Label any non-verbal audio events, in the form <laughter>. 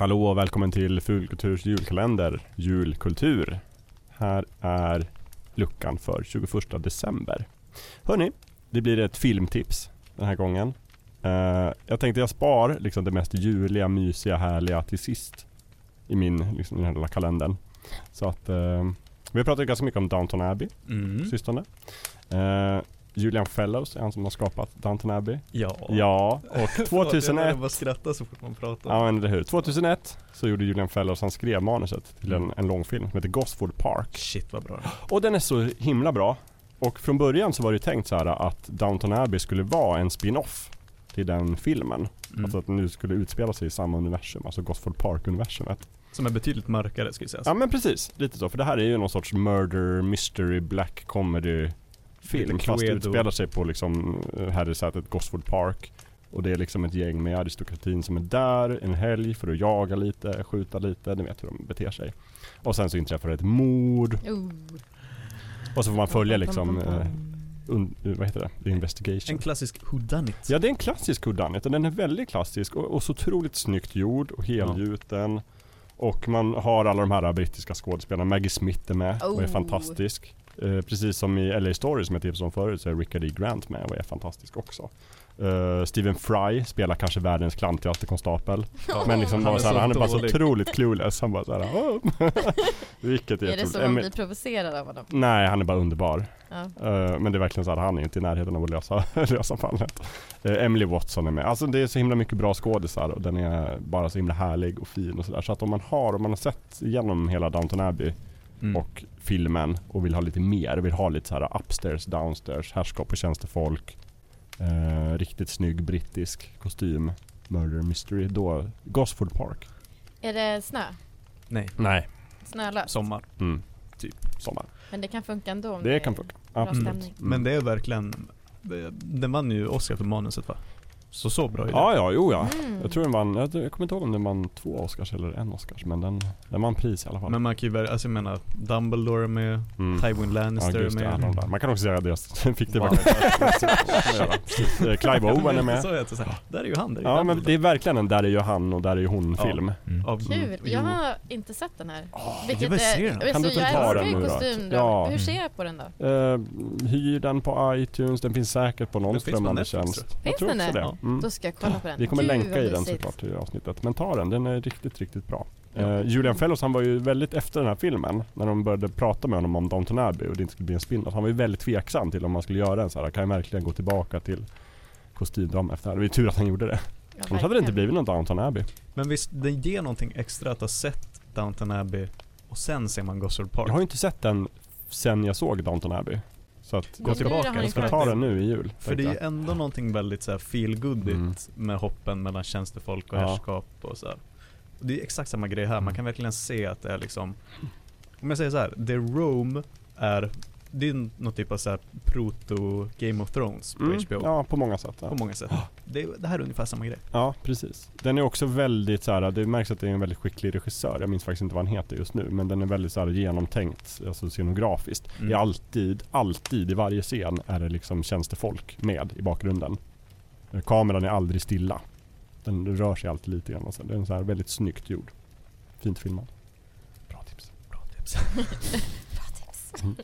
Hallå och välkommen till Fulkulturs julkalender, Julkultur. Här är luckan för 21 december. Hörni, det blir ett filmtips den här gången. Eh, jag tänkte jag spar liksom det mest juliga, mysiga, härliga till sist i min, liksom, den här lilla kalendern. Så att eh, vi har pratat ganska mycket om Downton Abbey Mm. sistone. Eh, Julian Fellows är han som har skapat Downton Abbey. Ja. Ja, <laughs> och Förlåt, Jag 2001 börjar bara skratta så fort man pratar. Ja men eller hur. 2001 så gjorde Julian Fellows, han skrev manuset till en, Mm. en långfilm som heter Gosford Park. Shit vad bra. Och den är så himla bra. Och från början så var det ju tänkt så här att Downton Abbey skulle vara en spin-off till den filmen. Mm. Alltså att den nu skulle utspela sig i samma universum, alltså Gosford Park-universumet. Som är betydligt mörkare ska vi säga. Ja men precis, lite så. För det här är ju någon sorts murder, mystery, black comedy film. Fast det utspelar sig på liksom eh, herresätet Gosford Park. Och det är liksom ett gäng med aristokratin som är där en helg för att jaga lite, skjuta lite, ni vet hur de beter sig. Och sen så inträffar ett mord Oh. och så får man följa liksom, eh, un, eh, vad heter det? The investigation. En klassisk whodunit. Ja det är en klassisk whodunit och den är väldigt klassisk och, och så otroligt snyggt gjord och helgjuten. Och man har alla de här brittiska skådespelarna. Maggie Smith är med och är Oh. fantastisk. Eh, precis som i LA Story som jag tipsade om förut så är Richard E. Grant med och är fantastisk också. Eh, Stephen Fry spelar kanske världens klantigaste konstapel. Ja. Men liksom Han är såhär, så han är bara så otroligt clueless. Han bara såhär, "Åh." <laughs> Vilket är, Är det så man blir provocerad av honom? Nej, han är bara underbar. Ja. Eh, men det är verkligen så att han är inte i närheten av att lösa, <laughs> lösa fallet. Uh, Emily Watson är med. Alltså det är så himla mycket bra skådisar och den är bara så himla härlig och fin och sådär. Så att om man har, om man har sett igenom hela Downton Abbey Mm. och filmen och vill ha lite mer, vill ha lite så här upstairs, downstairs, herrskap och tjänstefolk. Uh, riktigt snygg brittisk kostym, murder mystery, då Gosford Park. Är det snö? Nej, Nej. Snölöst? sommar. Mm. Typ sommar. Men det kan funka ändå? om Det kan funka. Bra Absolut. stämning. Mm. Men det är verkligen, det- den vann ju Oscar för manuset va? Så så bra är det. Ja, ja, jo ja. Mm. Jag tror den vann, jag, jag kommer inte ihåg om den vann två Oscars eller en Oscars men den, den vann pris i alla fall. Men man kan ju välja, alltså jag menar, Dumbledore är med, Mm. Tywin Ja Lannister är det, de med. där. Man kan också säga att deras <laughs> fick det Wow. <laughs> wow. Clive <laughs> Owen är med. Så heter det så här, där är ju han, där är Ja men det är verkligen en där är ju han och där är ju hon Ja. film. Av- Kul! Mm. Jag Jo. har inte sett den här. jag vill se den. men Kan du inte jag ta den nu då? kostymdrama. Ja. Hur ser jag på den då? Uh, hyr den på iTunes, den finns säkert på någon Den strömmande tjänst. Jag Finns den det. Mm. Då ska jag kolla på den. Vi kommer Gud, länka i den såklart i avsnittet. Men ta den, den är riktigt, riktigt bra. Eh, Julian Fellows han var ju välligt efter den här filmen, när de började prata med honom om Downton Abbey och det inte skulle bli en spin-off. Han var ju väldigt tveksam till om man skulle göra en så här. kan jag verkligen gå tillbaka till kostymdrama efter det här? Det var ju tur att han gjorde det. Ja, Annars hade det inte blivit någon Downton Abbey. Men visst, det ger någonting extra att ha sett Downton Abbey och sen ser man Gosford Park. Jag har ju inte sett den sen jag såg Downton Abbey. Så att Gå tillbaka, jag ska ta den nu i jul. För det är ju ändå någonting väldigt så här feelgoodigt Mm. med hoppen mellan tjänstefolk och Ja. herrskap och så här. Och Det är exakt samma grej här, man Mm. kan verkligen se att det är liksom Om jag säger så här, The Rome är Det är någon typ av så här proto Game of Thrones på Mm, HBO ja, på många sätt. Ja. På många sätt det, det här är ungefär samma grej Ja, precis. Den är också väldigt så här, det märks att det är en väldigt skicklig regissör. Jag minns faktiskt inte vad han heter just nu, men den är väldigt så här genomtänkt, alltså scenografiskt. Mm. Det är alltid, alltid i varje scen är det liksom tjänstefolk med i bakgrunden. Kameran är aldrig stilla. Den rör sig alltid lite grann. Alltså. Den är så här väldigt snyggt gjord. Fint filmad. Bra tips. Bra tips <laughs> Bra tips. Mm.